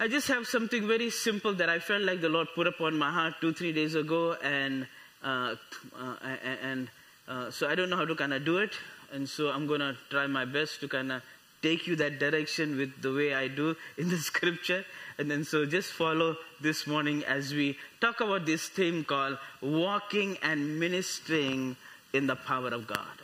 I just have something very simple that I felt like the Lord put upon my heart two, three days ago, and uh, uh, and uh, so I don't know how to kind of do it, and so I'm gonna try my best to kind of take you that direction with the way I do in the scripture, and then so just follow this morning as we talk about this theme called walking and ministering in the power of God.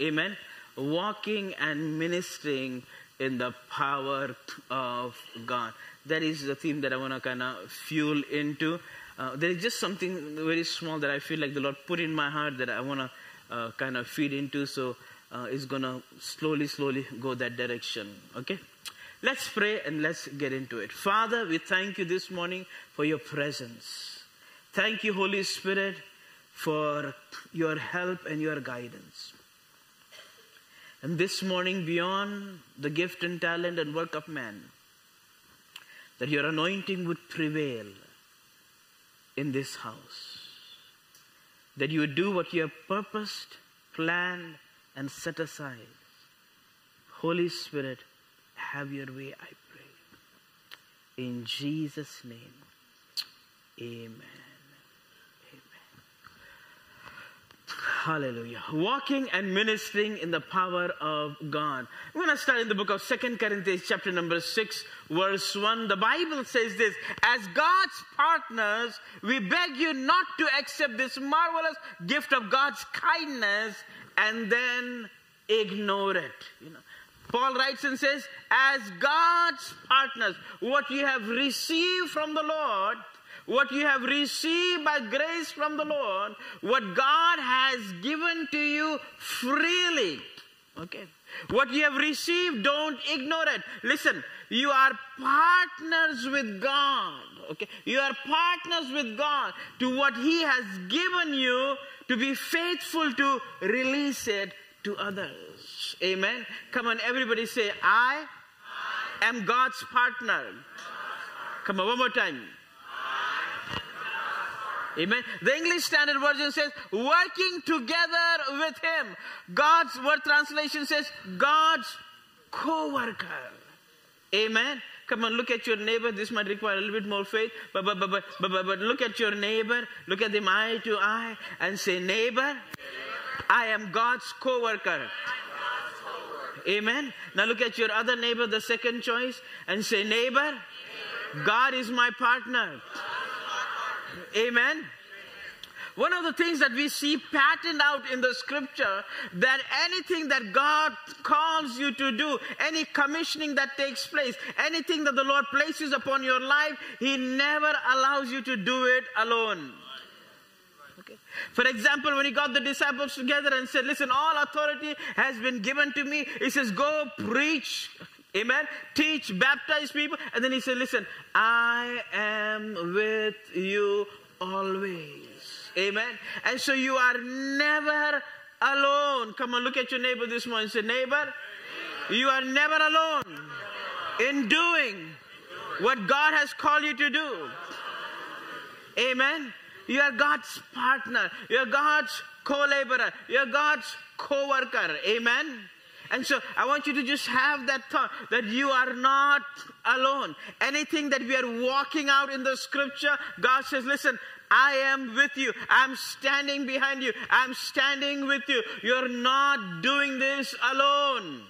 Amen. Walking and ministering in the power of God that is the theme that I want to kind of fuel into. Uh, there is just something very small that I feel like the Lord put in my heart that I want to uh, kind of feed into. So uh, it's going to slowly, slowly go that direction. Okay? Let's pray and let's get into it. Father, we thank you this morning for your presence. Thank you, Holy Spirit, for your help and your guidance. And this morning, beyond the gift and talent and work of man, that your anointing would prevail in this house. That you would do what you have purposed, planned, and set aside. Holy Spirit, have your way, I pray. In Jesus' name, amen. Hallelujah. Walking and ministering in the power of God. We're going to start in the book of Second Corinthians, chapter number 6, verse 1. The Bible says this As God's partners, we beg you not to accept this marvelous gift of God's kindness and then ignore it. You know. Paul writes and says, As God's partners, what you have received from the Lord, what you have received by grace from the Lord, what God has given to you freely. Okay. What you have received, don't ignore it. Listen, you are partners with God. Okay. You are partners with God to what He has given you to be faithful to release it to others. Amen. Come on, everybody say, I, I am God's partner. God's partner. Come on, one more time. Amen. The English Standard Version says, working together with Him. God's word translation says, God's co worker. Amen. Come on, look at your neighbor. This might require a little bit more faith, but, but, but, but, but, but, look at your neighbor. Look at them eye to eye and say, Neighbor, I am God's co worker. Amen. Now look at your other neighbor, the second choice, and say, Neighbor, God is my partner. Amen. One of the things that we see patterned out in the scripture that anything that God calls you to do, any commissioning that takes place, anything that the Lord places upon your life, He never allows you to do it alone. Okay. For example, when he got the disciples together and said, Listen, all authority has been given to me, he says, Go preach Amen. Teach, baptize people. And then he said, Listen, I am with you always. Amen. And so you are never alone. Come on, look at your neighbor this morning. Say, neighbor, you are never alone in doing what God has called you to do. Amen. You are God's partner. You are God's co-laborer. You are God's co-worker. Amen. And so I want you to just have that thought that you are not alone. Anything that we are walking out in the scripture, God says, listen, I am with you. I'm standing behind you. I'm standing with you. You're not doing this alone.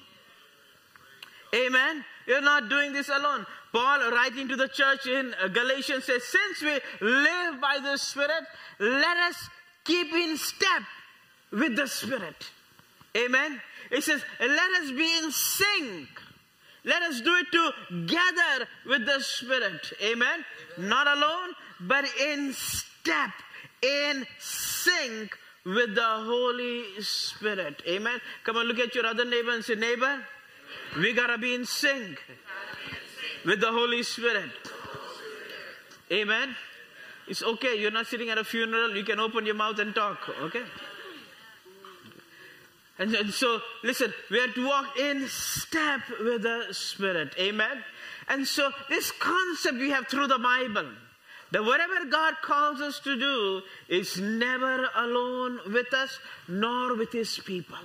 Amen. You're not doing this alone. Paul, writing to the church in Galatians, says, Since we live by the Spirit, let us keep in step with the Spirit. Amen. It says, let us be in sync. Let us do it together with the Spirit. Amen. Not alone, but in step, in sync with the Holy Spirit. Amen. Come on, look at your other neighbor and say, neighbor, we gotta be in sync with the Holy Spirit. Amen. It's okay. You're not sitting at a funeral. You can open your mouth and talk. Okay. And, and so, listen, we have to walk in step with the Spirit. Amen. And so, this concept we have through the Bible that whatever God calls us to do is never alone with us nor with His people.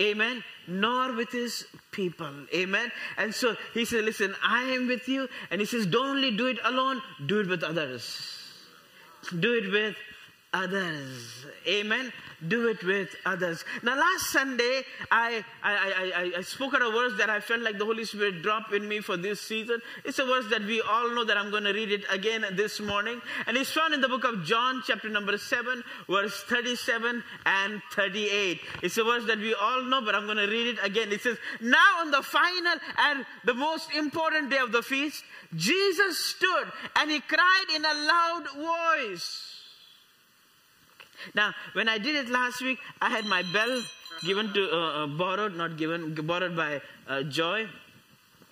Amen. Nor with his people. Amen. And so he said, Listen, I am with you. And he says, Don't only do it alone, do it with others. Do it with others. Amen. Do it with others. Now, last Sunday, I, I, I, I, spoke out a verse that I felt like the Holy Spirit dropped in me for this season. It's a verse that we all know that I'm going to read it again this morning. And it's found in the book of John, chapter number 7, verse 37 and 38. It's a verse that we all know, but I'm going to read it again. It says, Now on the final and the most important day of the feast, Jesus stood and he cried in a loud voice. Now, when I did it last week, I had my bell given to, uh, uh, borrowed, not given, borrowed by uh, Joy.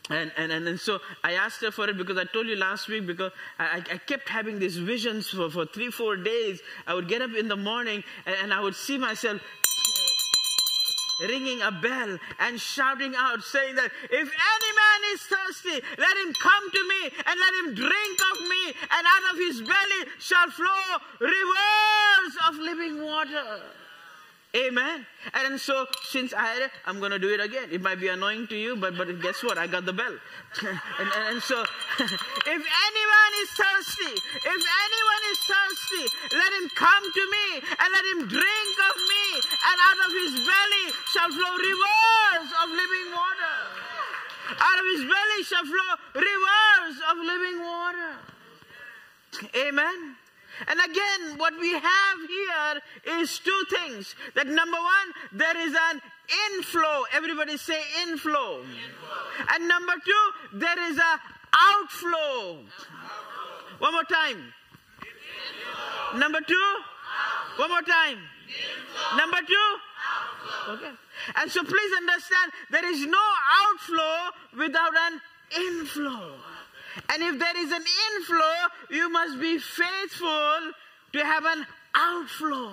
And, and, and, so I asked her for it because I told you last week because I, I kept having these visions for, for three, four days. I would get up in the morning and, and I would see myself ringing a bell and shouting out, saying that if any man is thirsty, let him come to me and let him drink of me, and out of his belly shall flow rivers of living water. Amen. And so, since I had it, I'm going to do it again. It might be annoying to you, but, but guess what? I got the bell. and, and, and, so, if anyone is thirsty, if anyone is thirsty, let him come to me and let him drink of me, and out of his belly shall flow rivers of living water. Out of his belly shall flow rivers of living water. Amen. And again, what we have here is two things. That number one, there is an inflow. Everybody say inflow. inflow. And number two, there is a outflow. outflow. One more time. Inflow. Number two. Outflow. One more time. Number two. Okay. And so please understand, there is no outflow without an inflow. And if there is an inflow, you must be faithful to have an outflow.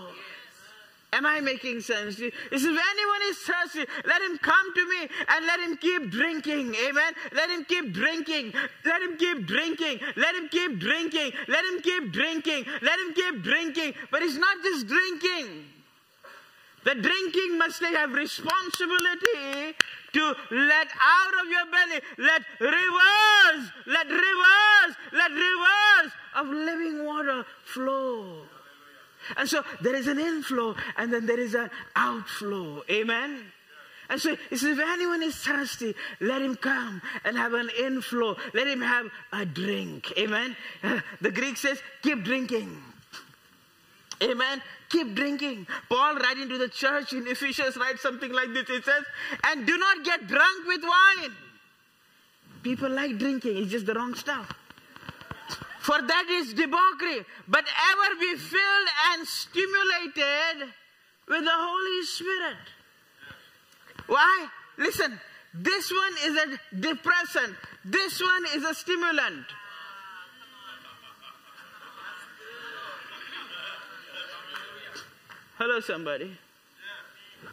Am I making sense? He says, if anyone is thirsty, let him come to me and let him keep drinking. Amen. Let him keep drinking. Let him keep drinking. Let him keep drinking. Let him keep drinking. Let him keep drinking. But it's not just drinking. The drinking must have responsibility to let out of your belly, let rivers, let rivers, let rivers of living water flow. And so there is an inflow and then there is an outflow. Amen. And so he says, if anyone is thirsty, let him come and have an inflow. Let him have a drink. Amen. The Greek says, keep drinking. Amen. Keep drinking. Paul, writing to the church in Ephesians, writes something like this. He says, and do not get drunk with wine. People like drinking, it's just the wrong stuff. For that is debauchery, but ever be filled and stimulated with the Holy Spirit. Why? Listen, this one is a depressant, this one is a stimulant. Hello, somebody.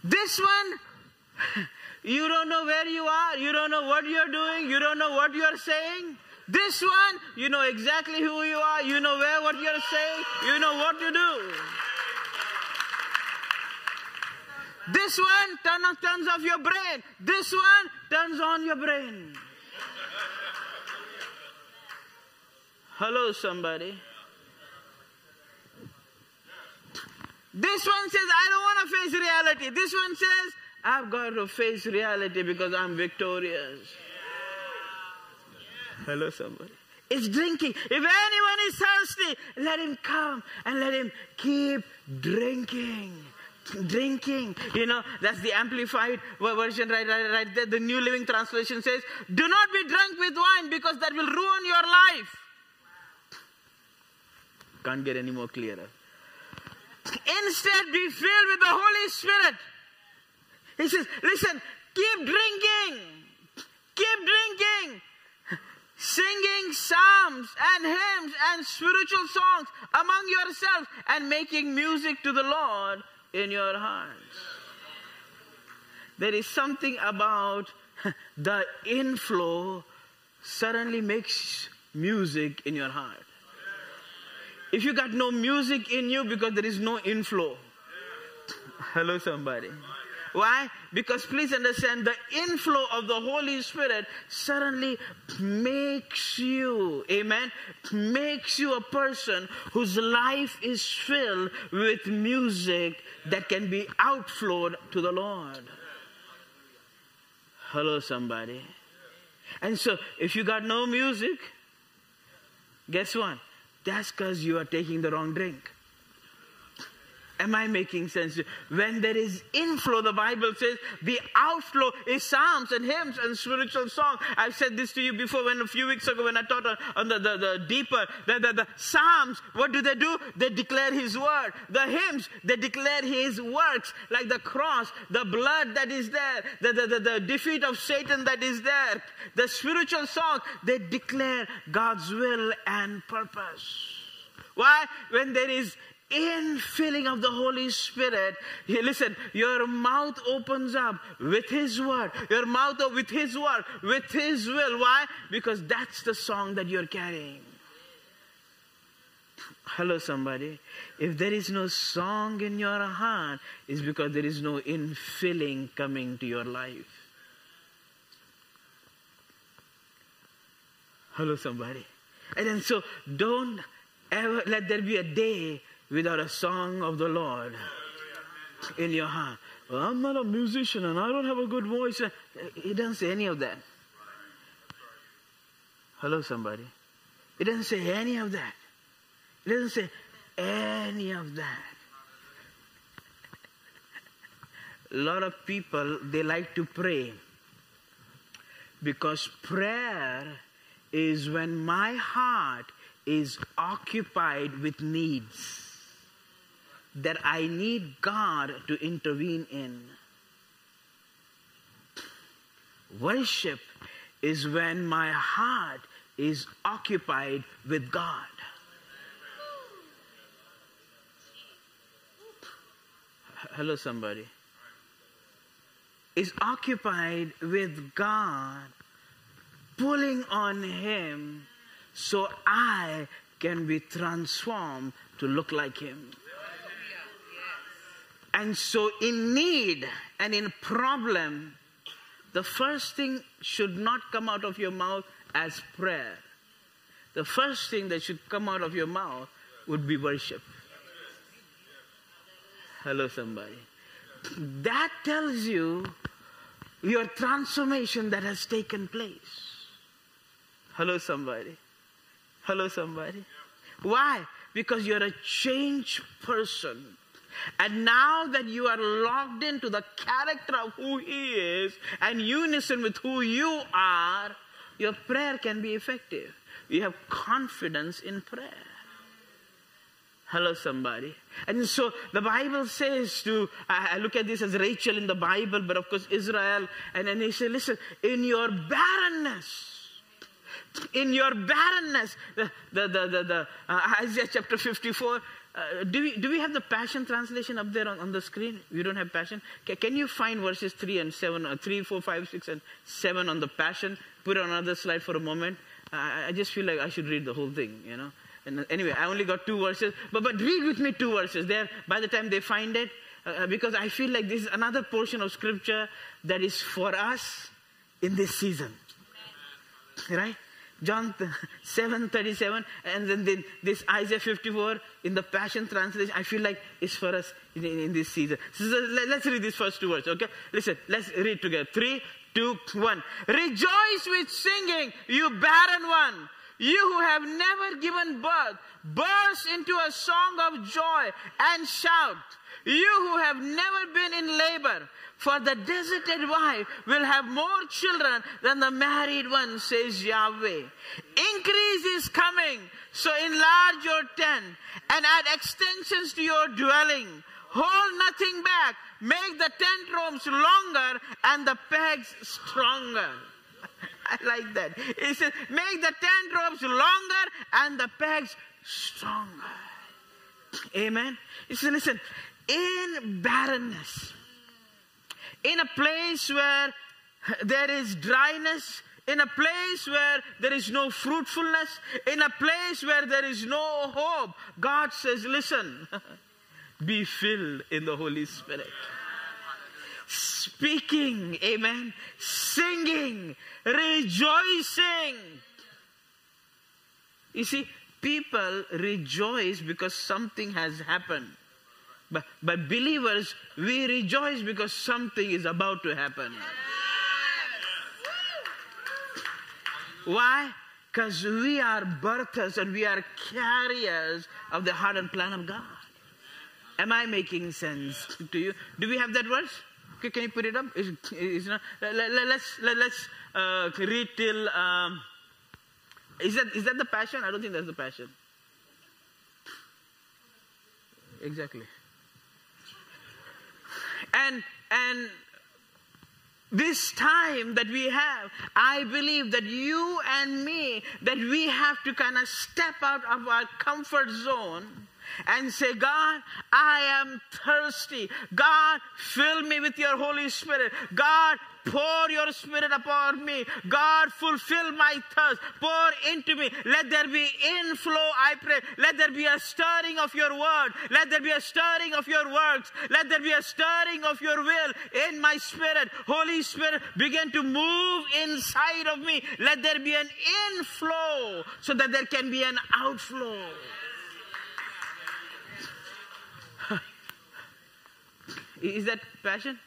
This one, you don't know where you are, you don't know what you're doing, you don't know what you're saying. This one, you know exactly who you are, you know where what you're saying, you know what to do. This one turn turns off your brain. This one turns on your brain. Hello, somebody. This one says, I don't want to face reality. This one says, I've got to face reality because I'm victorious. Hello, somebody. It's drinking. If anyone is thirsty, let him come and let him keep drinking. Drinking, you know, that's the amplified version right, right, right there. The New Living Translation says, Do not be drunk with wine because that will ruin your life. Can't get any more clearer. Instead, be filled with the Holy Spirit. He says, listen, keep drinking. Keep drinking. Singing psalms and hymns and spiritual songs among yourselves and making music to the Lord in your hearts. There is something about the inflow suddenly makes music in your heart. If you got no music in you because there is no inflow. Hello, somebody. Why? Because please understand the inflow of the Holy Spirit suddenly makes you, amen, makes you a person whose life is filled with music that can be outflowed to the Lord. Hello, somebody. And so, if you got no music, guess what? That's because you are taking the wrong drink. Am I making sense? When there is inflow, the Bible says the outflow is psalms and hymns and spiritual song. I've said this to you before when a few weeks ago when I taught on, on the, the, the, deeper, the, the, the psalms, what do they do? They declare his word. The hymns, they declare his works, like the cross, the blood that is there, the, the, the, the defeat of Satan that is there. The spiritual song, they declare God's will and purpose. Why? When there is infilling of the Holy Spirit, listen, your mouth opens up with His word, your mouth with His word, with His will. Why? Because that's the song that you're carrying. Hello, somebody. If there is no song in your heart, it's because there is no infilling coming to your life. Hello, somebody. And then so don't ever let there be a day without a song of the Lord in your heart. Well, I'm not a musician and I don't have a good voice. Uh, he doesn't say any of that. Hello, somebody. It doesn't say any of that. It doesn't say any of that. A lot of people, they like to pray because prayer is when my heart is occupied with needs that I need God to intervene in. Worship is when my heart is occupied with God. Hello, somebody. Is occupied with God, pulling on Him so I can be transformed to look like Him. And so, in need and in problem, the first thing should not come out of your mouth as prayer. The first thing that should come out of your mouth would be worship. Hello, somebody. That tells you your transformation that has taken place. Hello, somebody. Hello, somebody. Why? Because you're a changed person. And now that you are locked into the character of who He is and unison with who you are, your prayer can be effective. You have confidence in prayer. Hello, somebody. And so the Bible says to, I look at this as Rachel in the Bible, but of course Israel. And then he said, listen, in your barrenness, in your barrenness, the, the, the, the, uh, Isaiah chapter 54, uh, do, we, do we have the Passion translation up there on, on the screen? We don't have Passion. Can, you find verses 3 and 7, uh, 3, 4, 5, 6, and 7 on the Passion? Put on another slide for a moment. Uh, I just feel like I should read the whole thing, you know. And anyway, I only got two verses, but, but read with me two verses there by the time they find it, uh, uh because I feel like this is another portion of scripture that is for us in this season. Right? John 7 37, and then, then this Isaiah 54 in the Passion Translation, I feel like it's for us in, in, in this season. So let's read these first two words, okay? Listen, let's read together. Three, two, one. Rejoice with singing, you barren one. You who have never given birth, burst into a song of joy and shout. You who have never been in labor, for the deserted wife will have more children than the married one, says Yahweh. Increase is coming, so enlarge your tent and add extensions to your dwelling. Hold nothing back. Make the tent ropes longer and the pegs stronger. I like that. He says, make the tent ropes longer and the pegs stronger. Amen. He says, listen, in barrenness, in a place where there is dryness, in a place where there is no fruitfulness, in a place where there is no hope, God says, listen, be filled in the Holy Spirit. speaking, amen, singing, rejoicing. You see, people rejoice because something has happened. But, but believers, we rejoice because something is about to happen. Why? Because we are birthers and we are carriers of the heart and plan of God. Am I making sense to you? Do we have that verse? Okay, can you put it up? Is, is not, let, us let, let, let's uh, read till. Um, is that is that the passion? I don't think that's the passion. Exactly. And and this time that we have, I believe that you and me, that we have to kind of step out of our comfort zone and say, God, I am thirsty. God, fill me with your Holy Spirit. God, pour your Spirit upon me. God, fulfill my thirst. Pour into me. Let there be inflow, I pray. Let there be a stirring of your word. Let there be a stirring of your works. Let there be a stirring of your will in my spirit. Holy Spirit, begin to move inside of me. Let there be an inflow so that there can be an outflow. Is that passion?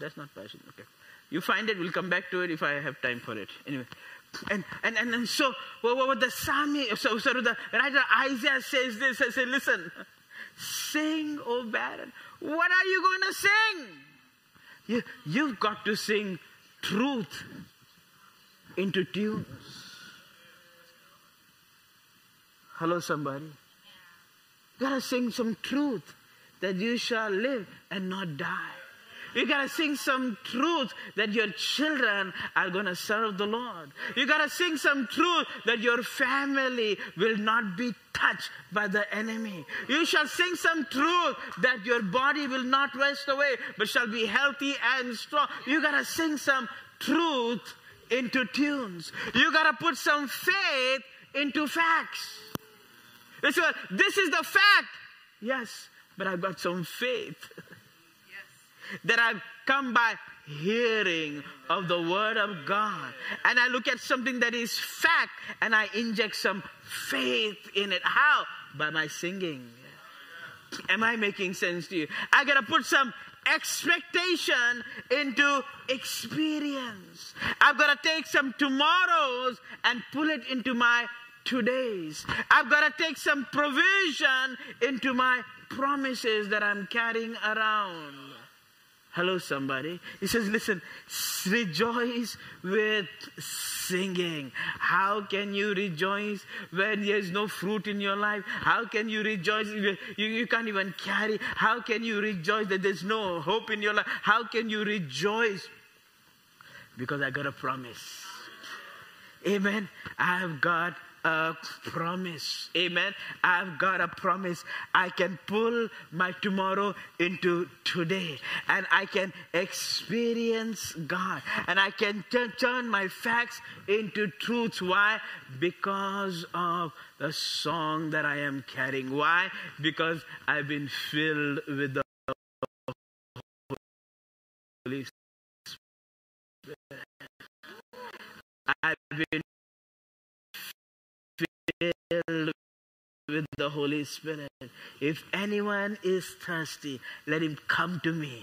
That's not passion. Okay. You find it, we'll come back to it if I have time for it. Anyway. And and and, and so what, what the psalmist, so, so the writer Isaiah says this, I say, listen, sing, O barren. What are you going to sing? You, you've got to sing truth into tunes. Hello, somebody. You gotta sing some truth that you shall live and not die. You gotta sing some truth that your children are gonna serve the Lord. You gotta sing some truth that your family will not be touched by the enemy. You shall sing some truth that your body will not waste away, but shall be healthy and strong. You gotta sing some truth into tunes. You gotta put some faith into facts. This is the fact. Yes, but I've got some faith. that I've come by hearing of the word of God. And I look at something that is fact and I inject some faith in it. How? By my singing. Am I making sense to you? I gotta put some expectation into experience. I've got to take some tomorrows and pull it into my todays. I've got to take some provision into my promises that I'm carrying around. Hello, somebody. He says, listen, rejoice with singing. How can you rejoice when there's no fruit in your life? How can you rejoice? You, you can't even carry. How can you rejoice that there's no hope in your life? How can you rejoice? Because I got a promise. Amen. I have got a promise. Amen. I've got a promise. I can pull my tomorrow into today and I can experience God and I can t- turn my facts into truths. Why? Because of the song that I am carrying. Why? Because I've been filled with the Holy Spirit. I've been with the Holy Spirit. If anyone is thirsty, let him come to me.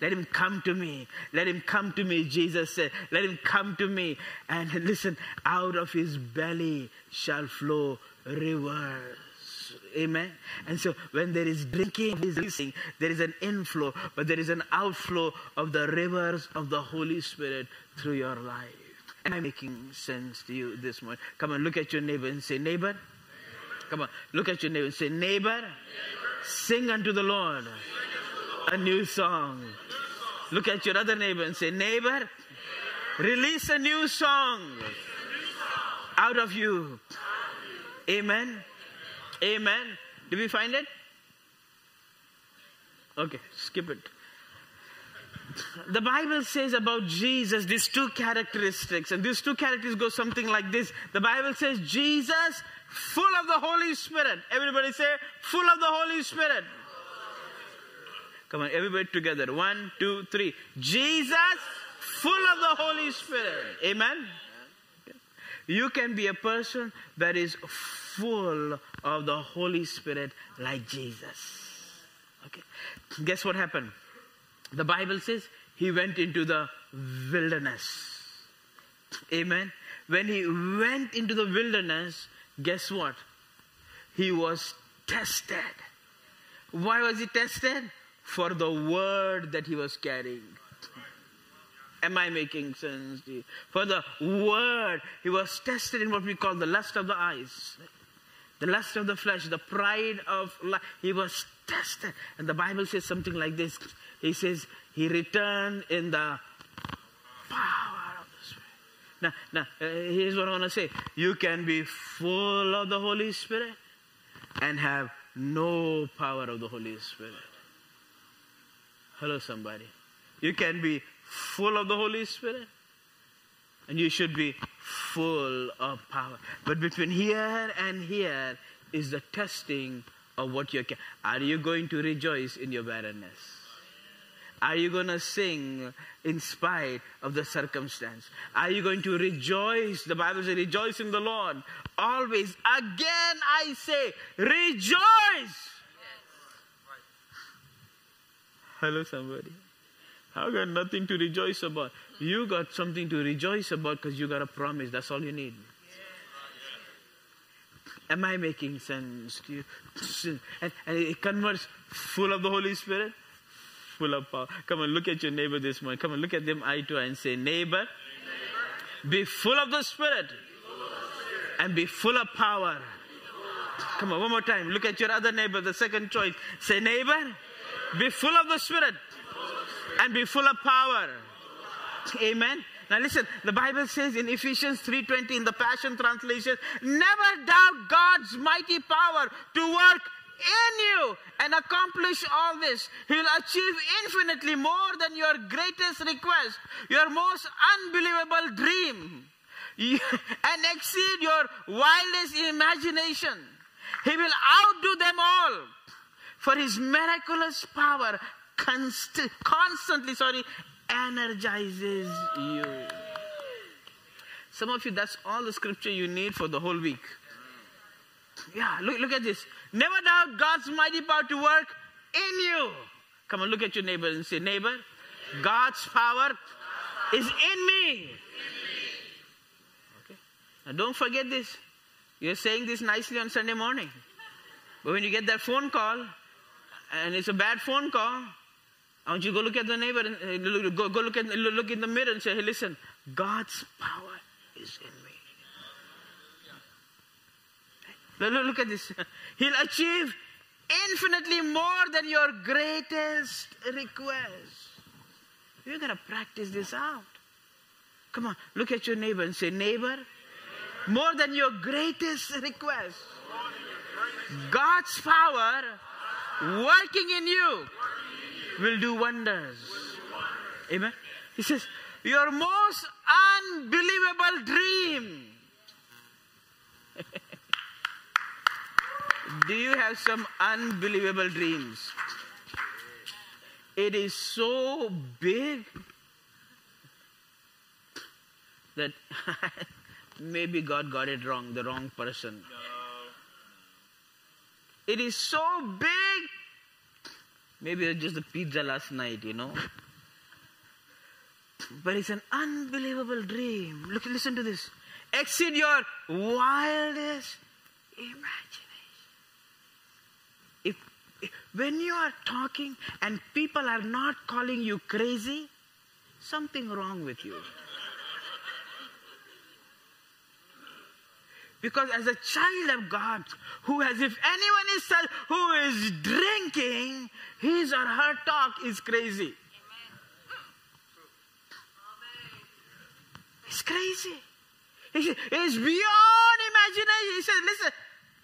Let him come to me. Let him come to me, Jesus said. Let him come to me. And listen, out of his belly shall flow rivers. Amen. And so when there is drinking, there is an inflow, but there is an outflow of the rivers of the Holy Spirit through your life. Am I making sense to you this morning? Come and look at your neighbor and say, neighbor. Come on, look at your neighbor and say, neighbor, sing unto the Lord a new song. Look at your other neighbor and say, neighbor, release a new song out of you. Amen. Amen. Did we find it? Okay, skip it. The Bible says about Jesus these two characteristics, and these two characteristics go something like this. The Bible says, Jesus, full of the Holy Spirit. Everybody say, full of the Holy Spirit. Come on, everybody together. One, two, three. Jesus, full of the Holy Spirit. Amen. You can be a person that is full of the Holy Spirit like Jesus. Okay. Guess what happened? The Bible says he went into the wilderness. Amen. When he went into the wilderness, guess what? He was tested. Why was he tested? For the word that he was carrying. Am I making sense? For the word, he was tested in what we call the lust of the eyes, the lust of the flesh, the pride of life. He was tested. And the Bible says something like this He says, He returned in the power. Now, now uh, here's what I want to say you can be full of the Holy Spirit and have no power of the Holy Spirit. Hello, somebody. You can be full of the Holy Spirit and you should be full of power. But between here and here is the testing of what you're. Are you going to rejoice in your barrenness? Are you going to sing in spite of the circumstance? Are you going to rejoice? The Bible says, rejoice in the Lord. Always. Again, I say, rejoice. Hello, somebody. I got nothing to rejoice about. You got something to rejoice about because you got a promise. That's all you need. Am I making sense to you? And, and it converts full of the Holy Spirit, full of power. Come on, look at your neighbor this morning. Come on, look at them eye to eye and say, Neighbor, be full of the Spirit and be full of power. Come on, one more time. Look at your other neighbor, the second choice. Say, Neighbor, be full of the Spirit and be full of power. Amen. Now listen, the Bible says in Ephesians 3:20 in the Passion translation, never doubt God's mighty power to work in you and accomplish all this. He'll achieve infinitely more than your greatest request, your most unbelievable dream, and exceed your wildest imagination. He will outdo them all. For his miraculous power const- constantly, sorry, energizes you. Some of you, that's all the scripture you need for the whole week. Yeah, look, look at this. Never doubt God's mighty power to work in you. Come on, look at your neighbor and say, Neighbor, God's power is in me. Okay. Now don't forget this. You're saying this nicely on Sunday morning. But when you get that phone call, and it's a bad phone call, I want you to go look at the neighbor and uh, go, go look, at, look in the mirror and say, hey, listen, God's power is in me. Look, at this. He'll achieve infinitely more than your greatest request. You're to practice this out. Come on, look at your neighbor and say, neighbor, more than your greatest request. God's power working in you will do wonders. Amen. He says, Your most unbelievable dream. Do you have some unbelievable dreams? It is so big that maybe God got it wrong, the wrong person. It is so big Maybe it's just the pizza last night, you know. But it's an unbelievable dream. Look, listen to this. Exceed your wildest imagination. When you are talking and people are not calling you crazy, something wrong with you. Because as a child of God, who has, if anyone is who is drinking, his or her talk is crazy. It's crazy. It's beyond imagination. He said, listen,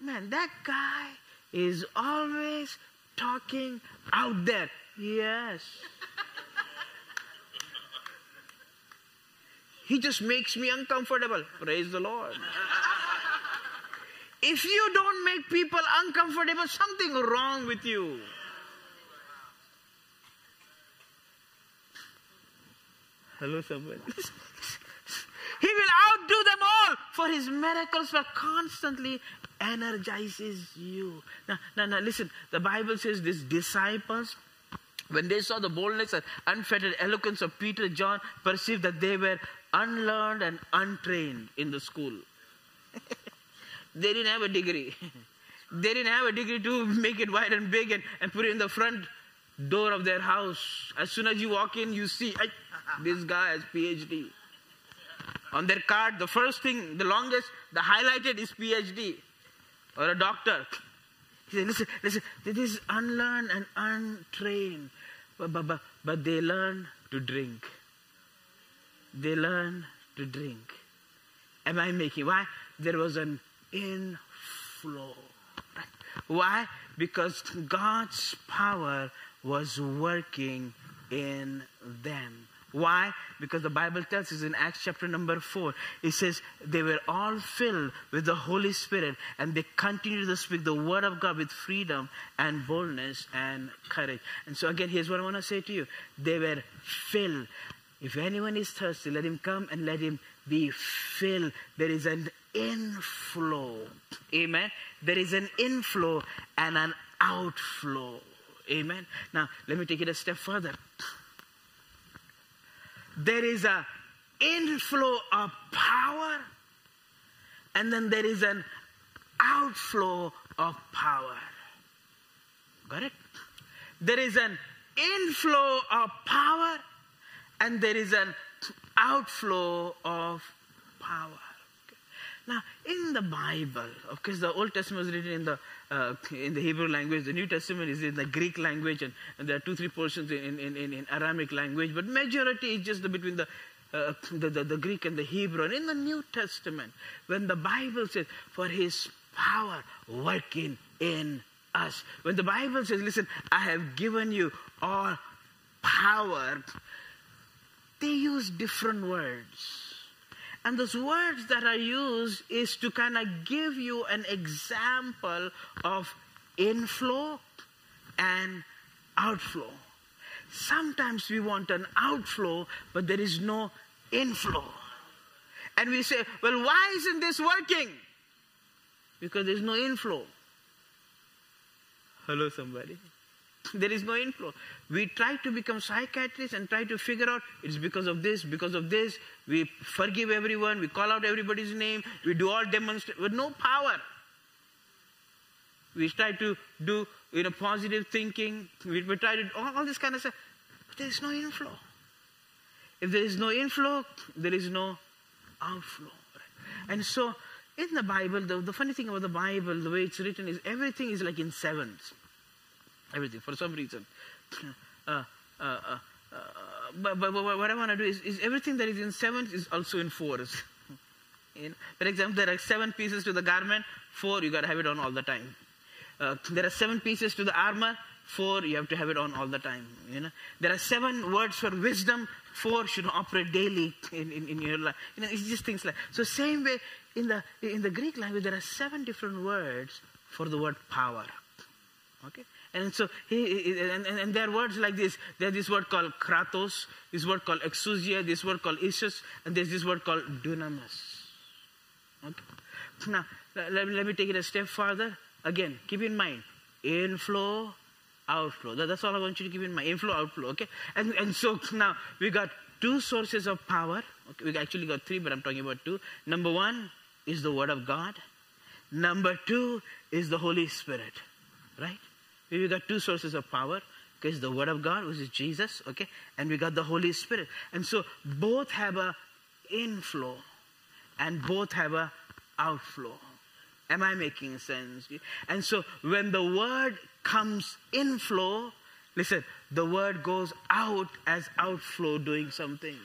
man, that guy is always talking out there. Yes. he just makes me uncomfortable. Praise the Lord. if you don't make people uncomfortable, something wrong with you. Hello, somebody. he will outdo them all, for his miracles were constantly energizes you. Now, now, now, listen. The Bible says these disciples, when they saw the boldness and unfettered eloquence of Peter, John, perceived that they were unlearned and untrained in the school. they didn't have a degree. they didn't have a degree to make it wide and big and, and put it in the front door of their house. As soon as you walk in, you see, this guy has PhD. On their card, the first thing, the longest, the highlighted is PhD or a doctor. He said, listen, listen, this is unlearned and untrained. But, but, but, but they learn to drink. They learn to drink. Am I making? Why? There was an inflow. Right? Why? Because God's power was working in them. Why? Because the Bible tells us in Acts chapter number 4, it says they were all filled with the Holy Spirit and they continued to speak the word of God with freedom and boldness and courage. And so, again, here's what I want to say to you they were filled. If anyone is thirsty, let him come and let him be filled. There is an inflow. Amen. There is an inflow and an outflow. Amen. Now, let me take it a step further there is an inflow of power and then there is an outflow of power. Got it? There is an inflow of power and there is an outflow of power. Now, in the Bible, of course, the Old Testament was written in the uh, in the Hebrew language. The New Testament is in the Greek language, and, and there are two, three portions in, in, in, in Aramaic language. But majority is just between the, uh, the, the, the Greek and the Hebrew. And in the New Testament, when the Bible says, "For His power working in us," when the Bible says, "Listen, I have given you all power," they use different words and those words that are used is to kind of give you an example of inflow and outflow. Sometimes we want an outflow, but there is no inflow. And we say, well, why isn't this working? Because there's no inflow. Hello, somebody. There is no inflow. We try to become psychiatrists and try to figure out it's because of this, because of this. We forgive everyone, we call out everybody's name, we do all demonstrate with no power. We try to do you know positive thinking. We, we try to do all, all this kind of stuff. But there is no inflow. If there is no inflow, there is no outflow. And so in the Bible, the, the funny thing about the Bible, the way it's written is everything is like in sevens. Everything, for some reason. Uh, uh, uh, but, but, but, what I want to do is, is, everything that is in sevens is also in fours. know? For example, there are seven pieces to the garment, four, you got to have it on all the time. Uh, there are seven pieces to the armor, four, you have to have it on all the time. You know? There are seven words for wisdom, four should operate daily in, in, in your life. You know, it's just things like so. Same way in the in the Greek language, there are seven different words for the word power. Okay, and so, he, and, and, there are words like this. There's this word called kratos, this word called exousia, this word called ischus, and there's this word called dunamis. Okay? Now, let, let me take it a step further. Again, keep in mind, inflow, outflow. That, that's all I want you to keep in mind. Inflow, outflow, okay? And, and so now we got two sources of power. Okay, we actually got three, but I'm talking about two. Number one is the Word of God. Number two is the Holy Spirit, right? We got two sources of power. Okay, it's the Word of God, which is Jesus, okay, and we got the Holy Spirit. And so both have a inflow and both have a outflow. Am I making sense? And so when the word comes inflow, listen, the word goes out as outflow doing something.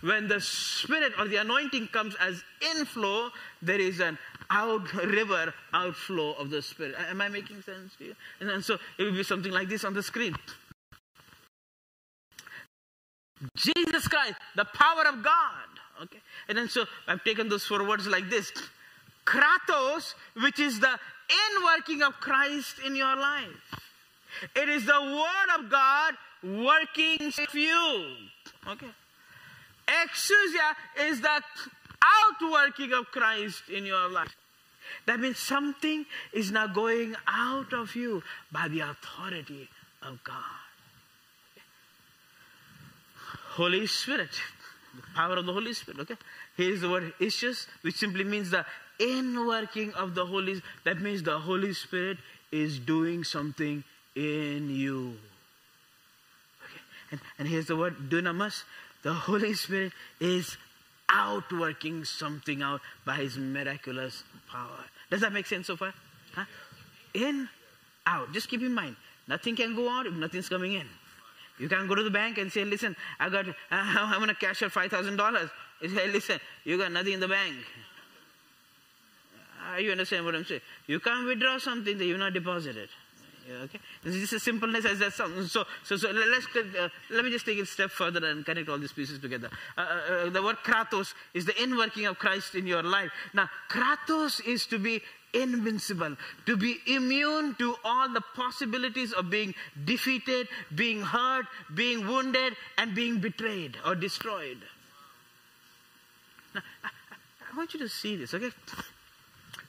When the spirit or the anointing comes as inflow, there is an out river outflow of the Spirit. Am I making sense to you? And, and so it will be something like this on the screen. Jesus Christ, the power of God. Okay. And then so I've taken those four words like this. Kratos, which is the inworking of Christ in your life. It is the word of God working for you. Okay. Exousia is the outworking of Christ in your life. That means something is now going out of you by the authority of God. Holy Spirit, the power of the Holy Spirit, okay? Here is the word ischus, which simply means the inworking of the Holy That means the Holy Spirit is doing something in you. Okay? And, and here's the word dunamis. The Holy Spirit is outworking something out by his miraculous power. Does that make sense so far? Huh? In, out. Just keep in mind, nothing can go out if nothing's coming in. You can't go to the bank and say, listen, I got, I'm going to cash out $5,000. You say, listen, you got nothing in the bank. Uh, you understand what I'm saying? You can't withdraw something that you've not deposited. Okay? This is a simpleness as that. So, so, so let's, uh, let me just take it a step further and connect all these pieces together. Uh, uh, uh, the word kratos is the inworking of Christ in your life. Now, kratos is to be invincible, to be immune to all the possibilities of being defeated, being hurt, being wounded, and being betrayed or destroyed. Now, I, I want you to see this, okay?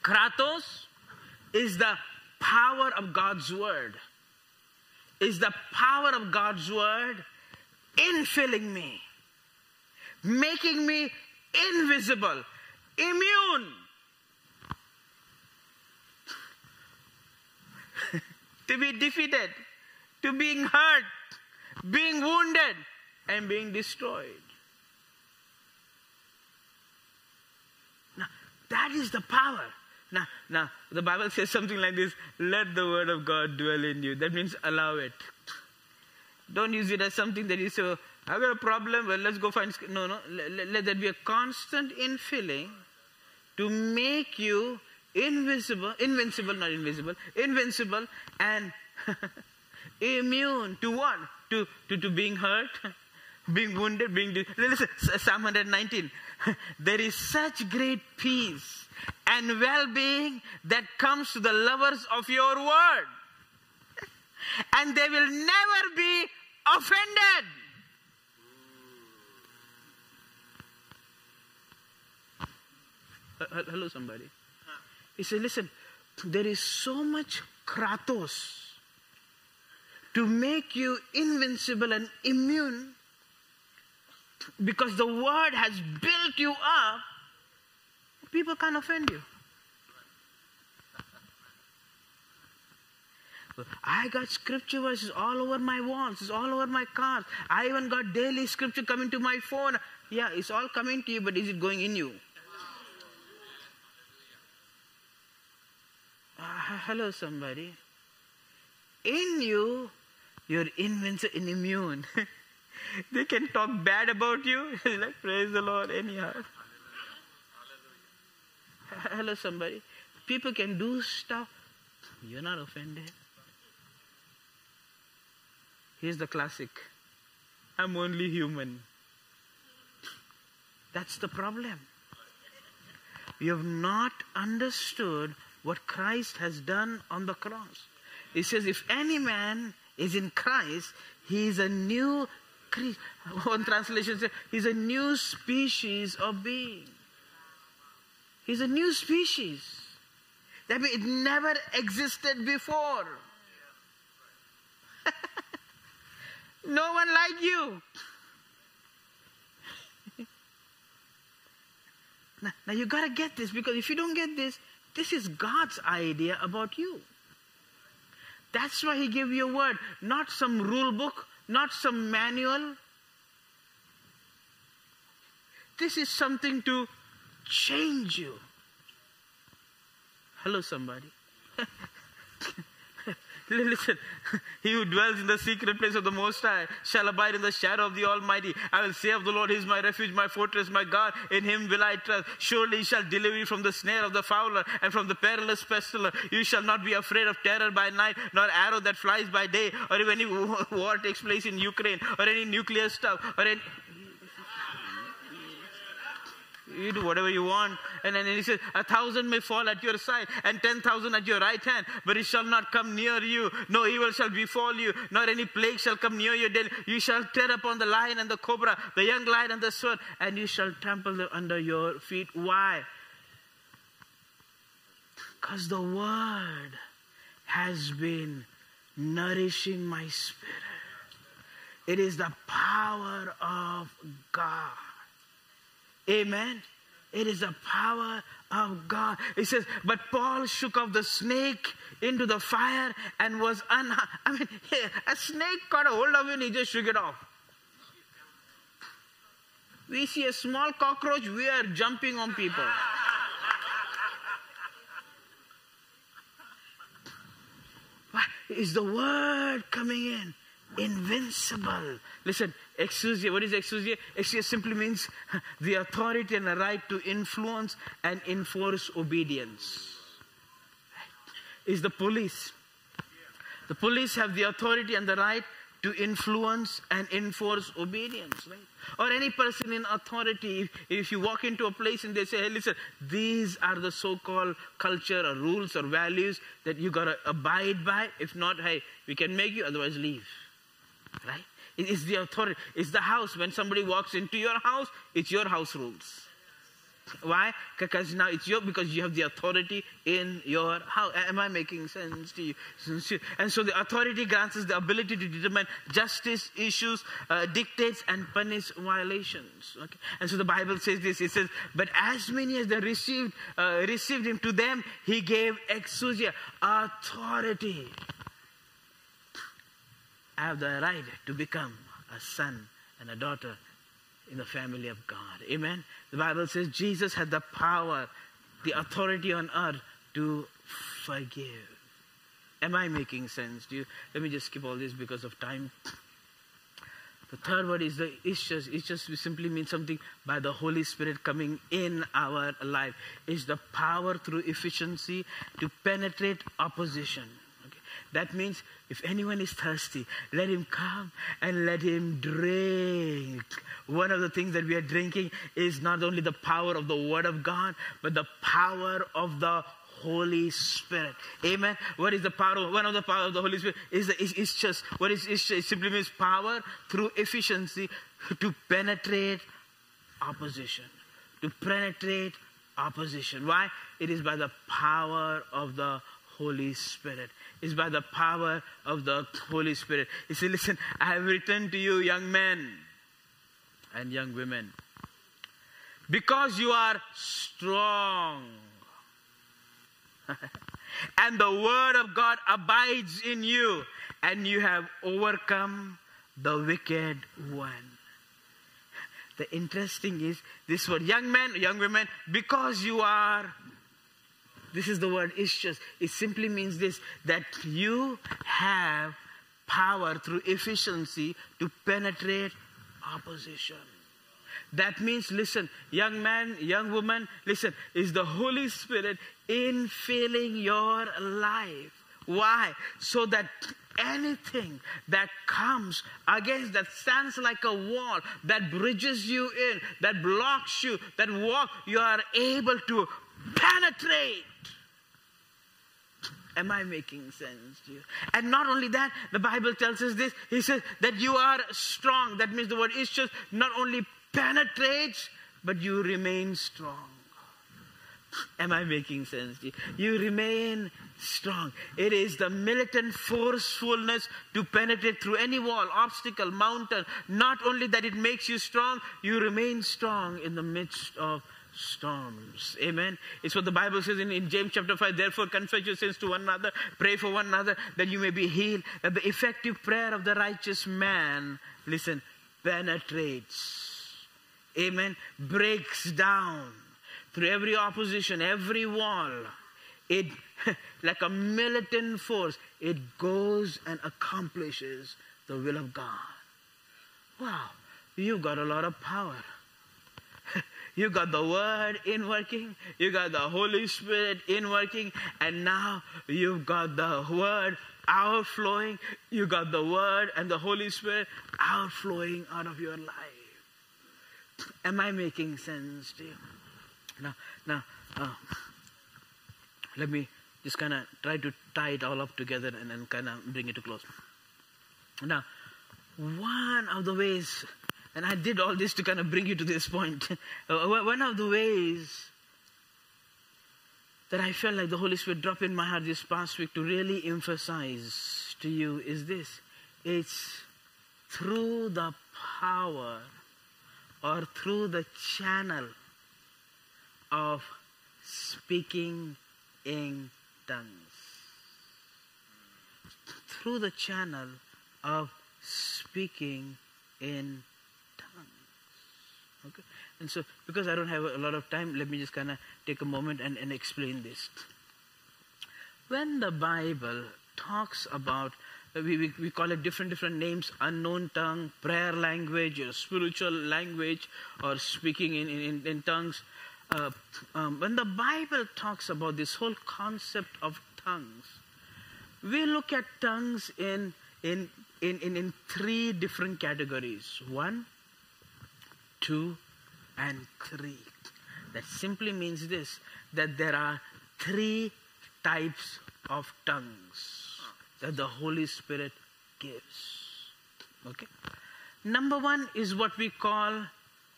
Kratos is the power of God's word. Is the power of God's word infilling me, making me invisible, immune. to be defeated, to being hurt, being wounded, and being destroyed. Now, that is the power. Now, now, the Bible says something like this let the word of God dwell in you. That means allow it. Don't use it as something that you say, I've got a problem, well, let's go find. No, no. Let, let there be a constant infilling to make you invisible, invincible, not invisible, invincible and immune to what? To, to, to being hurt, being wounded, being. Listen, Psalm 119. there is such great peace and well being that comes to the lovers of your word. And they will never be offended. Hello, somebody. He said, Listen, there is so much kratos to make you invincible and immune because the word has built you up people can't offend you. I got scripture verses all over my walls, it's all over my cars. I even got daily scripture coming to my phone. Yeah, it's all coming to you, but is it going in you? Uh, hello, somebody. In you, you're invincible and immune. they can talk bad about you. like, praise the Lord, anyhow. Hello, somebody. People can do stuff. You're not offended. Here's the classic I'm only human. That's the problem. You have not understood what Christ has done on the cross. He says, if any man is in Christ, he is a new One translation says, he's a new species of being. He's a new species. That means it never existed before. no one like you. now, now you got to get this because if you don't get this, this is God's idea about you. That's why He gave you a word, not some rule book, not some manual. This is something to change you. Hello, somebody. Listen, he who dwells in the secret place of the Most High shall abide in the shadow of the Almighty. I will say of the Lord, He is my refuge, my fortress, my God. In Him will I trust. Surely He shall deliver you from the snare of the fowler and from the perilous pestilence. You shall not be afraid of terror by night, nor arrow that flies by day, or if any war takes place in Ukraine, or any nuclear stuff, or any You do whatever you want. And then he says, A thousand may fall at your side and ten thousand at your right hand, but it shall not come near you. No evil shall befall you, nor any plague shall come near den. You shall tread upon the lion and the cobra, the young lion and the sword, and you shall trample them under your feet. Why? Because the word has been nourishing my spirit. It is the power of God. Amen. It is the power of God. It says, but Paul shook off the snake into the fire and was unharmed. I mean, a snake caught a hold of you and he just shook it off. We see a small cockroach, we are jumping on people. Is the word coming in? Invincible. Listen, exousia, what is exousia? Exousia simply means the authority and the right to influence and enforce obedience. Is the police. The police have the authority and the right to influence and enforce obedience, right? Or any person in authority, if, if you walk into a place and they say, hey, listen, these are the so called culture or rules or values that you got to abide by. If not, hey, we can make you, otherwise leave, right? It is the authority. It's the house. When somebody walks into your house, it's your house rules. Why? Because now it's your because you have the authority in your house. Am I making sense to you? And so the authority grants us the ability to determine justice issues, uh, dictates, and punish violations. Okay? And so the Bible says this. It says, "But as many as they received uh, received him, to them he gave exousia, authority. I have the right to become a son and a daughter in the family of God. Amen. The Bible says Jesus had the power, the authority on earth to forgive. Am I making sense to you? Let me just skip all this because of time. The third word is the it just simply means something by the Holy Spirit coming in our life. It's the power through efficiency to penetrate opposition. That means if anyone is thirsty, let him come and let him drink. One of the things that we are drinking is not only the power of the Word of God, but the power of the Holy Spirit. Amen. What is the power? Of, one of the power of the Holy Spirit is, is, is just what is it simply means power through efficiency to penetrate opposition. To penetrate opposition. Why? It is by the power of the Holy Spirit. It's by the power of the Holy Spirit. He said, Listen, I have written to you, young men and young women, because you are strong. and the word of God abides in you, and you have overcome the wicked one. The interesting is this word, young men, young women, because you are this is the word ischus. It simply means this that you have power through efficiency to penetrate opposition. That means, listen, young man, young woman, listen, is the Holy Spirit infilling your life. Why? So that anything that comes against that stands like a wall that bridges you in that blocks you that walk you are able to penetrate Am I making sense to you? And not only that, the Bible tells us this. He says that you are strong. That means the word ischus not only penetrates, but you remain strong. Am I making sense to you? You remain strong. It is the militant forcefulness to penetrate through any wall, obstacle, mountain. Not only that it makes you strong, you remain strong in the midst of storms. Amen. It's what the Bible says in, in James chapter 5. Therefore, confess your sins to one another, pray for one another that you may be healed. That the effective prayer of the righteous man, listen, penetrates. Amen. Breaks down through every opposition, every wall. It, like a militant force, it goes and accomplishes the will of God. Wow, you've got a lot of power. You got the Word in working, you got the Holy Spirit in working, and now you've got the Word outflowing. You got the Word and the Holy Spirit outflowing out of your life. Am I making sense to you? Now, now, uh, let me just kind of try to tie it all up together and then kind of bring it to close. Now, one of the ways, and I did all this to kind of bring you to this point, uh, one of the ways that I felt like the Holy Spirit dropped in my heart this past week to really emphasize to you is this it's through the power or through the channel of speaking in tongues. Through the channel of speaking in? And so, because I don't have a lot of time, let me just kind of take a moment and, and explain this. When the Bible talks about we, we, we call it different different names unknown tongue prayer language or spiritual language or speaking in, in, in tongues uh, um, when the bible talks about this whole concept of tongues we look at tongues in in in, in, in three different categories one two and three that simply means this that there are three types of tongues that the Holy Spirit gives. Okay? Number one is what we call,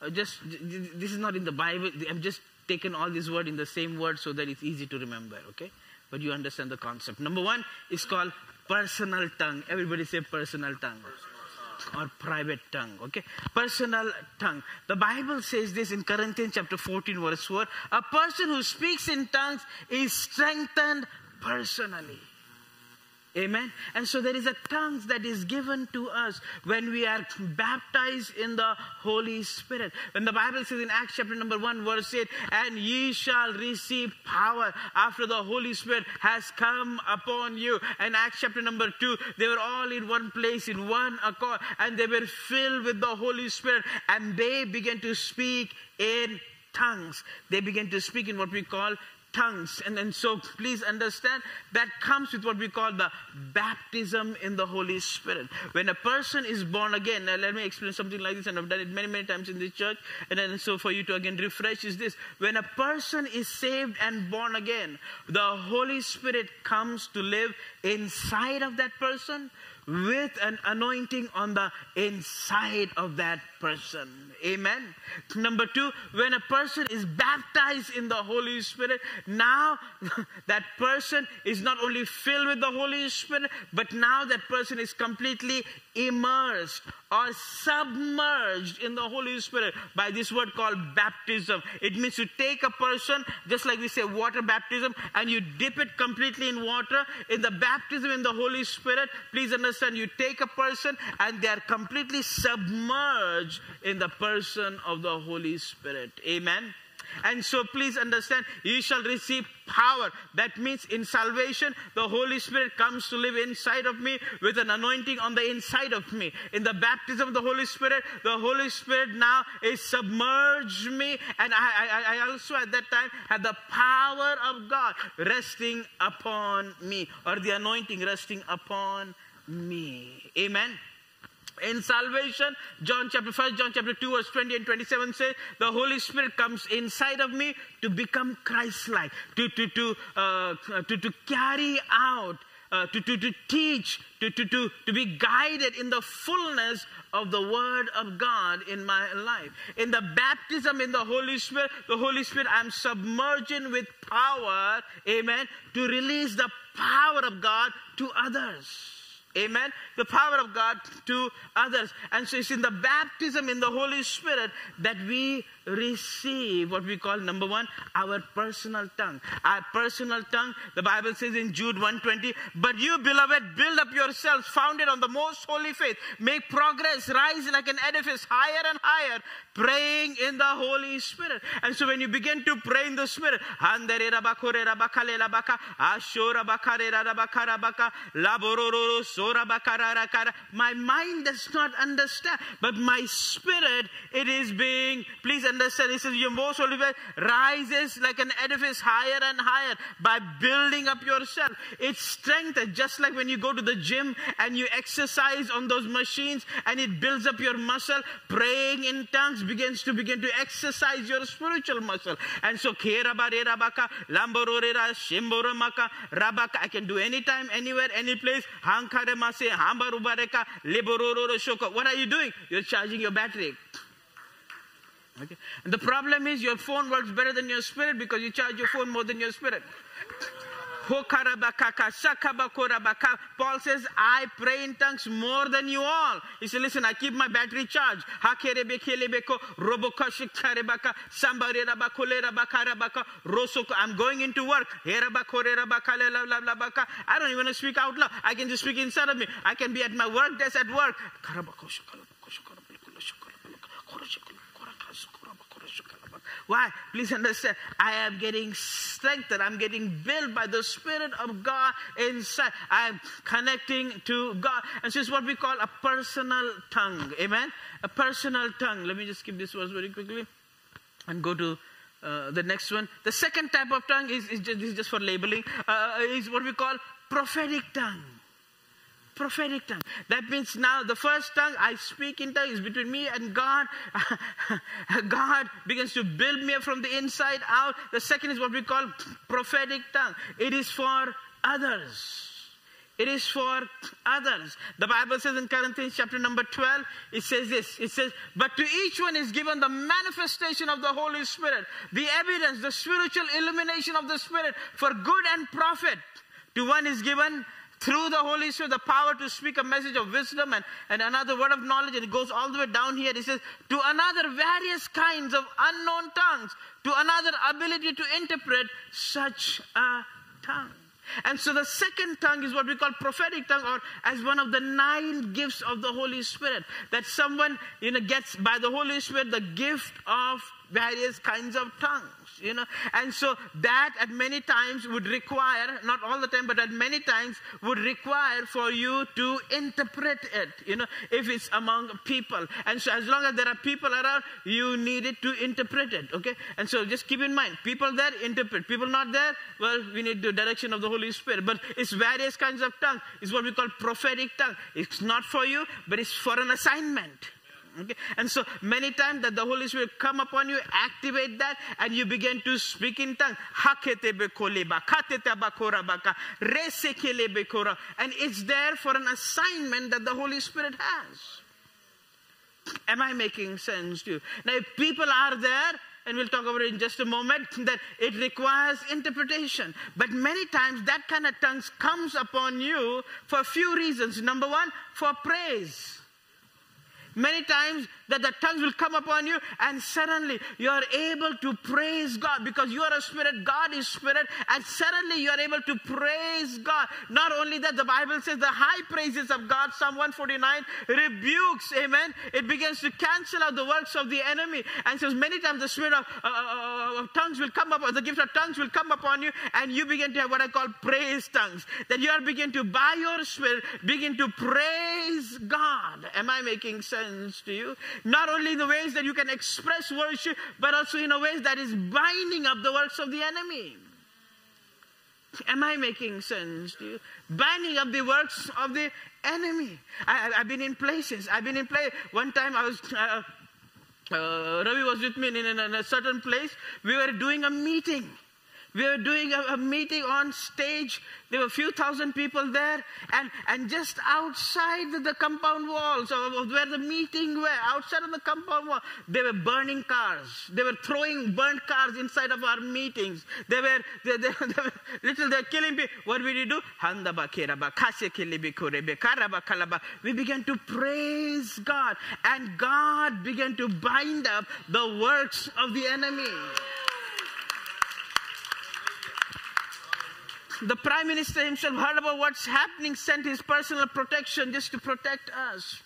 uh, just, this is not in the Bible, I've just taken all these words in the same word so that it's easy to remember, okay? But you understand the concept. Number one is called personal tongue. Everybody say personal tongue. Or private tongue, okay? Personal tongue. The Bible says this in Corinthians chapter 14, verse 4. A person who speaks in tongues is strengthened personally. Amen. And so there is a tongues that is given to us when we are baptized in the Holy Spirit. When the Bible says in Acts chapter number 1 verse 8, and ye shall receive power after the Holy Spirit has come upon you. And Acts chapter number 2, they were all in one place, in one accord, and they were filled with the Holy Spirit, and they began to speak in tongues. They began to speak in what we call tongues. And, and so please understand that comes with what we call the baptism in the Holy Spirit. When a person is born again, now let me explain something like this, and I've done it many, many times in this church. And then so for you to again refresh is this when a person is saved and born again, the Holy Spirit comes to live inside of that person with an anointing on the inside of that person. Amen. Number two, when a person is baptized in the Holy Spirit, now that person is not only filled with the Holy Spirit, but now that person is completely immersed or submerged in the Holy Spirit by this word called baptism. It means you take a person, just like we say water baptism, and you dip it completely in water. In the baptism in the Holy Spirit, please understand, you take a person and they are completely submerged in the person of the Holy Spirit. Amen. And so please understand, you shall receive power. That means in salvation, the Holy Spirit comes to live inside of me with an anointing on the inside of me. In the baptism of the Holy Spirit, the Holy Spirit now is submerged me. And I, I, I also at that time had the power of God resting upon me, or the anointing resting upon me. Amen in salvation. John chapter 1, John chapter 2, verse 20 and 27 says, The Holy Spirit comes inside of me to become Christ like, to, to, to, uh, to, to carry out. Uh, to, to, to teach, to, to, to, to be guided in the fullness of the Word of God in my life. In the baptism in the Holy Spirit, the Holy Spirit, I'm submerging with power, amen, to release the power of God to others. Amen. The power of God to others. And so it's in the baptism in the Holy Spirit that we receive what we call number one, our personal tongue. Our personal tongue, the Bible says in Jude 120, but you beloved, build up yourselves, founded on the most holy faith. Make progress, rise like an edifice higher and higher, praying in the Holy Spirit. And so when you begin to pray in the Spirit, my mind does not understand, but my spirit, it is being, please understand. He says, Your most holy faith rises like an edifice higher and higher by building up yourself. It's strengthened, just like when you go to the gym and you exercise on those machines and it builds up your muscle. Praying in tongues begins to begin to exercise your spiritual muscle. And so, Rabaka, I can do anytime, anywhere, any place. What are you doing? You're charging your battery. Okay. And the problem is your phone works better than your spirit because you charge your phone more than your spirit. Paul says, I pray in tongues more than you all. He said, Listen, I keep my battery charged. I am going into work. I don't even want to speak out loud. I can just speak inside of me. I can be at my work desk at work. Why? Please understand. I am getting strengthened. I'm getting built by the Spirit of God inside. I'm connecting to God. And so it's what we call a personal tongue. Amen? A personal tongue. Let me just skip this verse very quickly and go to uh, the next one. The second type of tongue is, is, just, this is just for labeling, uh, is what we call prophetic tongue prophetic tongue. That means now the first tongue I speak in tongue is between me and God. God begins to build me from the inside out. The second is what we call prophetic tongue. It is for others. It is for others. The Bible says in Corinthians chapter number 12, it says this. It says, But to each one is given the manifestation of the Holy Spirit, the evidence, the spiritual illumination of the Spirit for good and profit. To one is given through the Holy Spirit, the power to speak a message of wisdom and, and another word of knowledge. And it goes all the way down here. It says, to another, various kinds of unknown tongues, to another, ability to interpret such a tongue. And so the second tongue is what we call prophetic tongue, or as one of the nine gifts of the Holy Spirit. That someone, you know, gets by the Holy Spirit the gift of various kinds of tongues you know. And so that at many times would require, not all the time, but at many times would require for you to interpret it, you know, if it's among people. And so as long as there are people around, you need it to interpret it, okay? And so just keep in mind, people there interpret, people not there, well, we need the direction of the Holy Spirit. But it's various kinds of tongue. It's what we call prophetic tongue. It's not for you, but it's for an assignment. Okay? And so many times that the Holy Spirit come upon you, activate that, and you begin to speak in tongues. And it's there for an assignment that the Holy Spirit has. Am I making sense to you? Now, if people are there, and we'll talk about it in just a moment, that it requires interpretation. But many times that kind of tongues comes upon you for a few reasons. Number one, for praise. Many times that the tongues will come upon you and suddenly you are able to praise God because you are a spirit, God is spirit, and suddenly you are able to praise God. Not only that, the Bible says the high praises of God, Psalm 149, rebukes, amen. It begins to cancel out the works of the enemy. And says many times the spirit of, uh, uh, uh of tongues will come up, the gift of tongues will come upon you, and you begin to have what I call praise tongues. That you are begin to, by your spirit, begin to praise God. Am I making sense? to you. Not only in the ways that you can express worship, but also in a ways that is binding up the works of the enemy. Am I making sense to you? Binding up the works of the enemy. I, have been in places. I've been in place. One time I was. Uh, uh, Ravi was with me in, in, in a certain place. We were doing a meeting. We were doing a, a, meeting on stage. There were a few thousand people there. And, and just outside the, compound walls where the meeting were, outside of the compound wall, they were burning cars. They were throwing burnt cars inside of our meetings. They were, they, they, they were little, they're killing people. What did we do? We began to praise God. And God began to bind up the works of the enemy. The prime minister himself heard about what's happening, sent his personal protection just to protect us.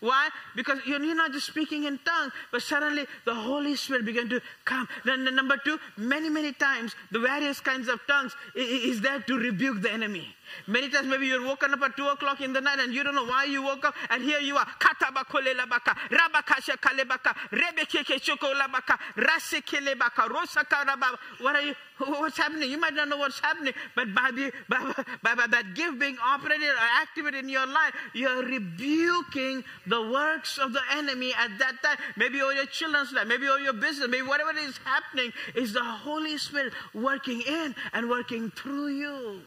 Why? Because you're not just speaking in tongues, but suddenly the Holy Spirit began to come. Then number two, many, many times the various kinds of tongues is there to rebuke the enemy. Many times maybe you're woken up at 2 o'clock in the night and you don't know why you woke up and here you are. Katabakolelabaka, rabakasha kalebaka, rebekeke chokolabaka, rasekelebaka, rosakarababa. What are you, what's happening? You might not know what's happening, but by, the, by, by, by that gift being operated or activated in your life, you're rebuking the works of the enemy at that time. Maybe all your children's life, maybe all your business, maybe whatever is happening is the Holy Spirit working in and working through you.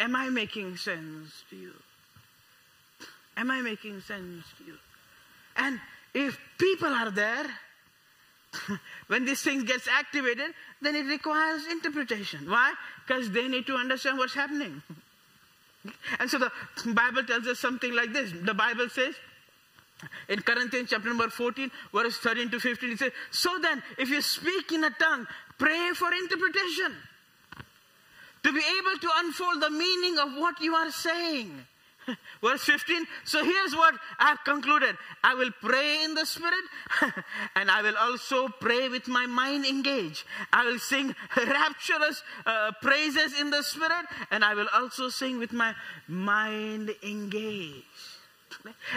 Am I making sense to you? Am I making sense to you? And if people are there, when this thing gets activated, then it requires interpretation. Why? Because they need to understand what's happening. and so the Bible tells us something like this. The Bible says, in Corinthians chapter number 14, verse 13 to 15, it says, So then, if you speak in a tongue, pray for interpretation to be able to unfold the meaning of what you are saying. Verse 15. So here's what I've concluded I will pray in the Spirit, and I will also pray with my mind engaged. I will sing rapturous uh, praises in the Spirit, and I will also sing with my mind engaged.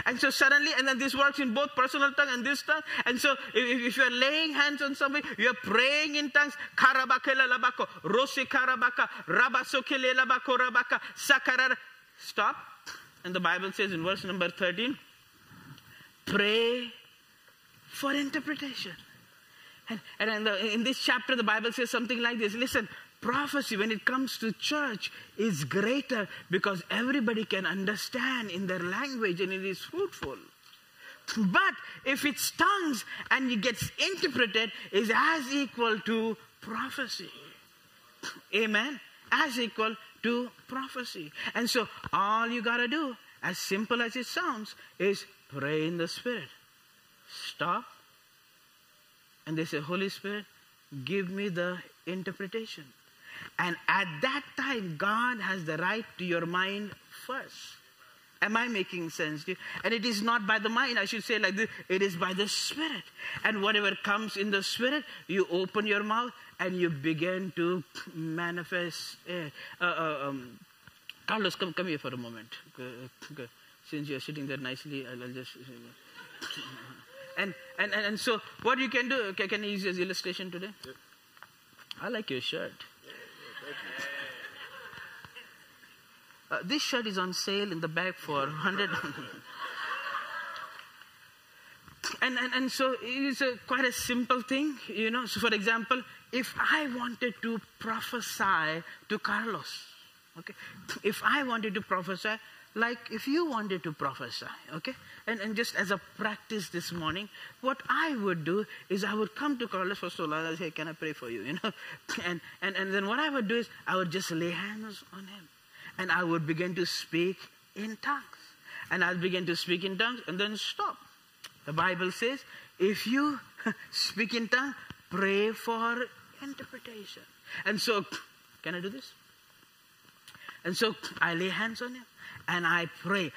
And so suddenly, and then this works in both personal tongue and this tongue. And so if, if you're laying hands on somebody, you're praying in tongues. Karabakela labako, rosi karabaka, labako rabaka. Stop. And the Bible says in verse number 13, pray for interpretation. And, and in, the, in this chapter, the Bible says something like this. Listen, prophecy, when it comes to church, is greater because everybody can understand in their language and it is fruitful. But if it's tongues and it gets interpreted, is as equal to prophecy. Amen. As equal to prophecy. And so all you gotta do, as simple as it sounds, is pray in the Spirit. Stop. And they say, Holy Spirit, give me the interpretation. And at that time, God has the right to your mind first. Am I making sense to you? And it is not by the mind, I should say like this, it is by the Spirit. And whatever comes in the Spirit, you open your mouth and you begin to manifest. Uh, uh, um, Carlos, come, come here for a moment. Since you're sitting there nicely, I'll, I'll just. And, and, and, and so, what you can do, can, can I use this illustration today? I like your shirt. Uh, this shirt is on sale in the back for 100 and, and, and so it's a, quite a simple thing, you know. So, for example, if I wanted to prophesy to Carlos, okay, if I wanted to prophesy, like if you wanted to prophesy, okay, and, and just as a practice this morning, what I would do is I would come to Carlos all, I say, Can I pray for you? You know? And, and, and then what I would do is I would just lay hands on him and I would begin to speak in tongues. And I'll begin to speak in tongues and then stop. The Bible says, if you speak in tongues, pray for interpretation. And so, can I do this? And so I lay hands on him and I pray.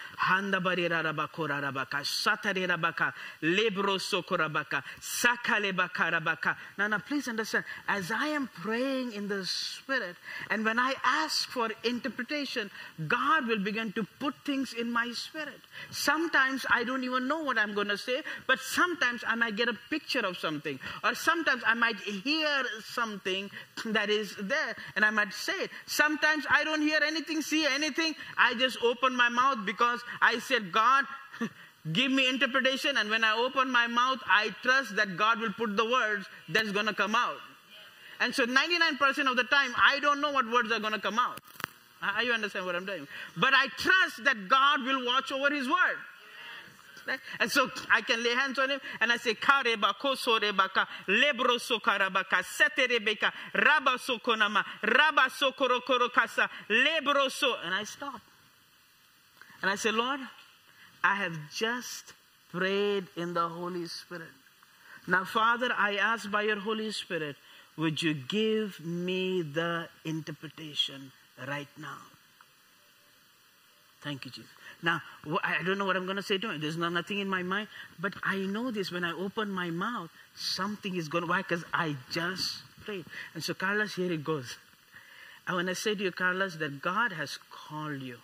Now, now, please understand, as I am praying in the Spirit, and when I ask for interpretation, God will begin to put things in my spirit. Sometimes I don't even know what I'm going to say, but sometimes I might get a picture of something, or sometimes I might hear something that is there, and I might say it. Sometimes I don't hear anything, see anything, I just open my mouth because I said, God, give me interpretation. And when I open my mouth, I trust that God will put the words that's going to come out. And so 99% of the time, I don't know what words are going to come out. You understand what I'm doing? But I trust that God will watch over His word. And so I can lay hands on him and I say, Kareba, Kosorebaka, Lebro Sokarabaka, Seterebeka, Raba Sokonama, Raba Sokorokorokasa, Lebro So. And I stop. And I said, Lord, I have just prayed in the Holy Spirit. Now, Father, I ask by your Holy Spirit, would you give me the interpretation right now? Thank you, Jesus. Now, I don't know what I'm going to say to him. There's no, nothing in my mind. But I know this when I open my mouth, something is going to, why? Because I just prayed. And so, Carlos, here it goes. I want to say to you, Carlos, that God has called you.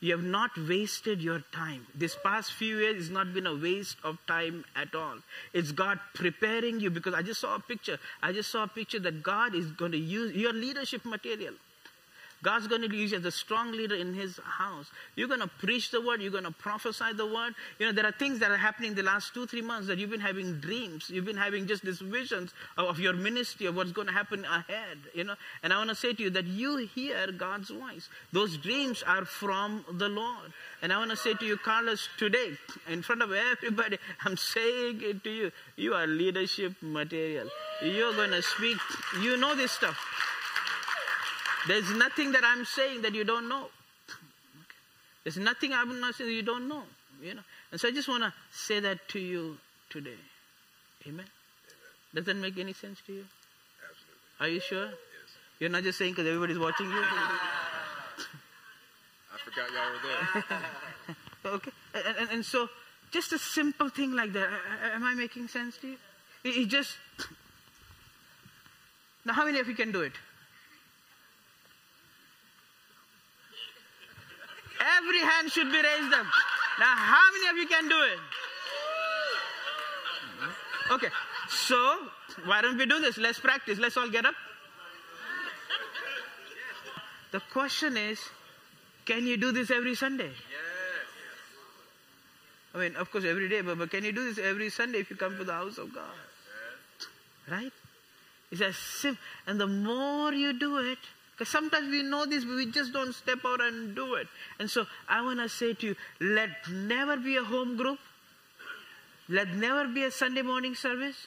You have not wasted your time. This past few years has not been a waste of time at all. It's God preparing you because I just saw a picture. I just saw a picture that God is going to use your leadership material. God's going to use you as a strong leader in His house. You're going to preach the word. You're going to prophesy the word. You know, there are things that are happening the last two, three months that you've been having dreams. You've been having just these visions of, of your ministry, of what's going to happen ahead. You know, and I want to say to you that you hear God's voice. Those dreams are from the Lord. And I want to say to you, Carlos, today, in front of everybody, I'm saying it to you. You are leadership material. You're going to speak. You know this stuff. There's nothing that I'm saying that you don't know. There's nothing I'm not saying that you don't know. You know. And so I just want to say that to you today. Amen. Does that make any sense to you? Absolutely. Are you sure? Yes. You're not just saying because everybody's watching you? I forgot y'all were there. okay. And, and, and, so, just a simple thing like that. Am I making sense to you? It, it just. Now, how many of you can do it? Every hand should be raised up. Now, how many of you can do it? Okay, so why don't we do this? Let's practice. Let's all get up. The question is can you do this every Sunday? I mean, of course, every day, but, but can you do this every Sunday if you come to the house of God? Right? It's as simple. And the more you do it, because sometimes we know this, but we just don't step out and do it. And so I want to say to you, let never be a home group. Let never be a Sunday morning service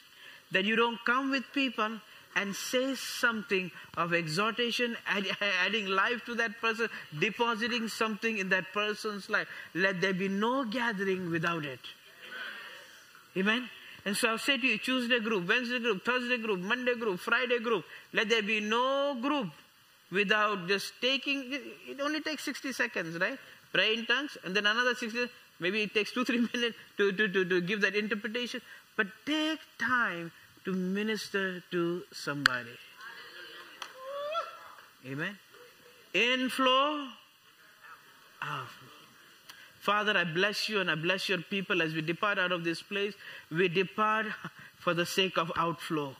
that you don't come with people and say something of exhortation, add, adding life to that person, depositing something in that person's life. Let there be no gathering without it. Amen? And so I'll say to you Tuesday group, Wednesday group, Thursday group, Monday group, Friday group. Let there be no group without just taking, it only takes 60 seconds, right? Pray in tongues, and then another 60, maybe it takes two, three minutes to, to, to, to give that interpretation. But take time to minister to somebody. Amen. Inflow. Father, I bless you and I bless your people as we depart out of this place. We depart for the sake of outflow.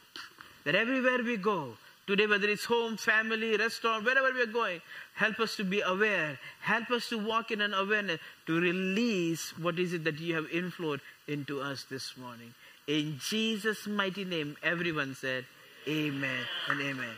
That everywhere we go, Today, whether it's home, family, restaurant, wherever we're going, help us to be aware. Help us to walk in an awareness to release what is it that you have influenced into us this morning. In Jesus' mighty name, everyone said, Amen and Amen.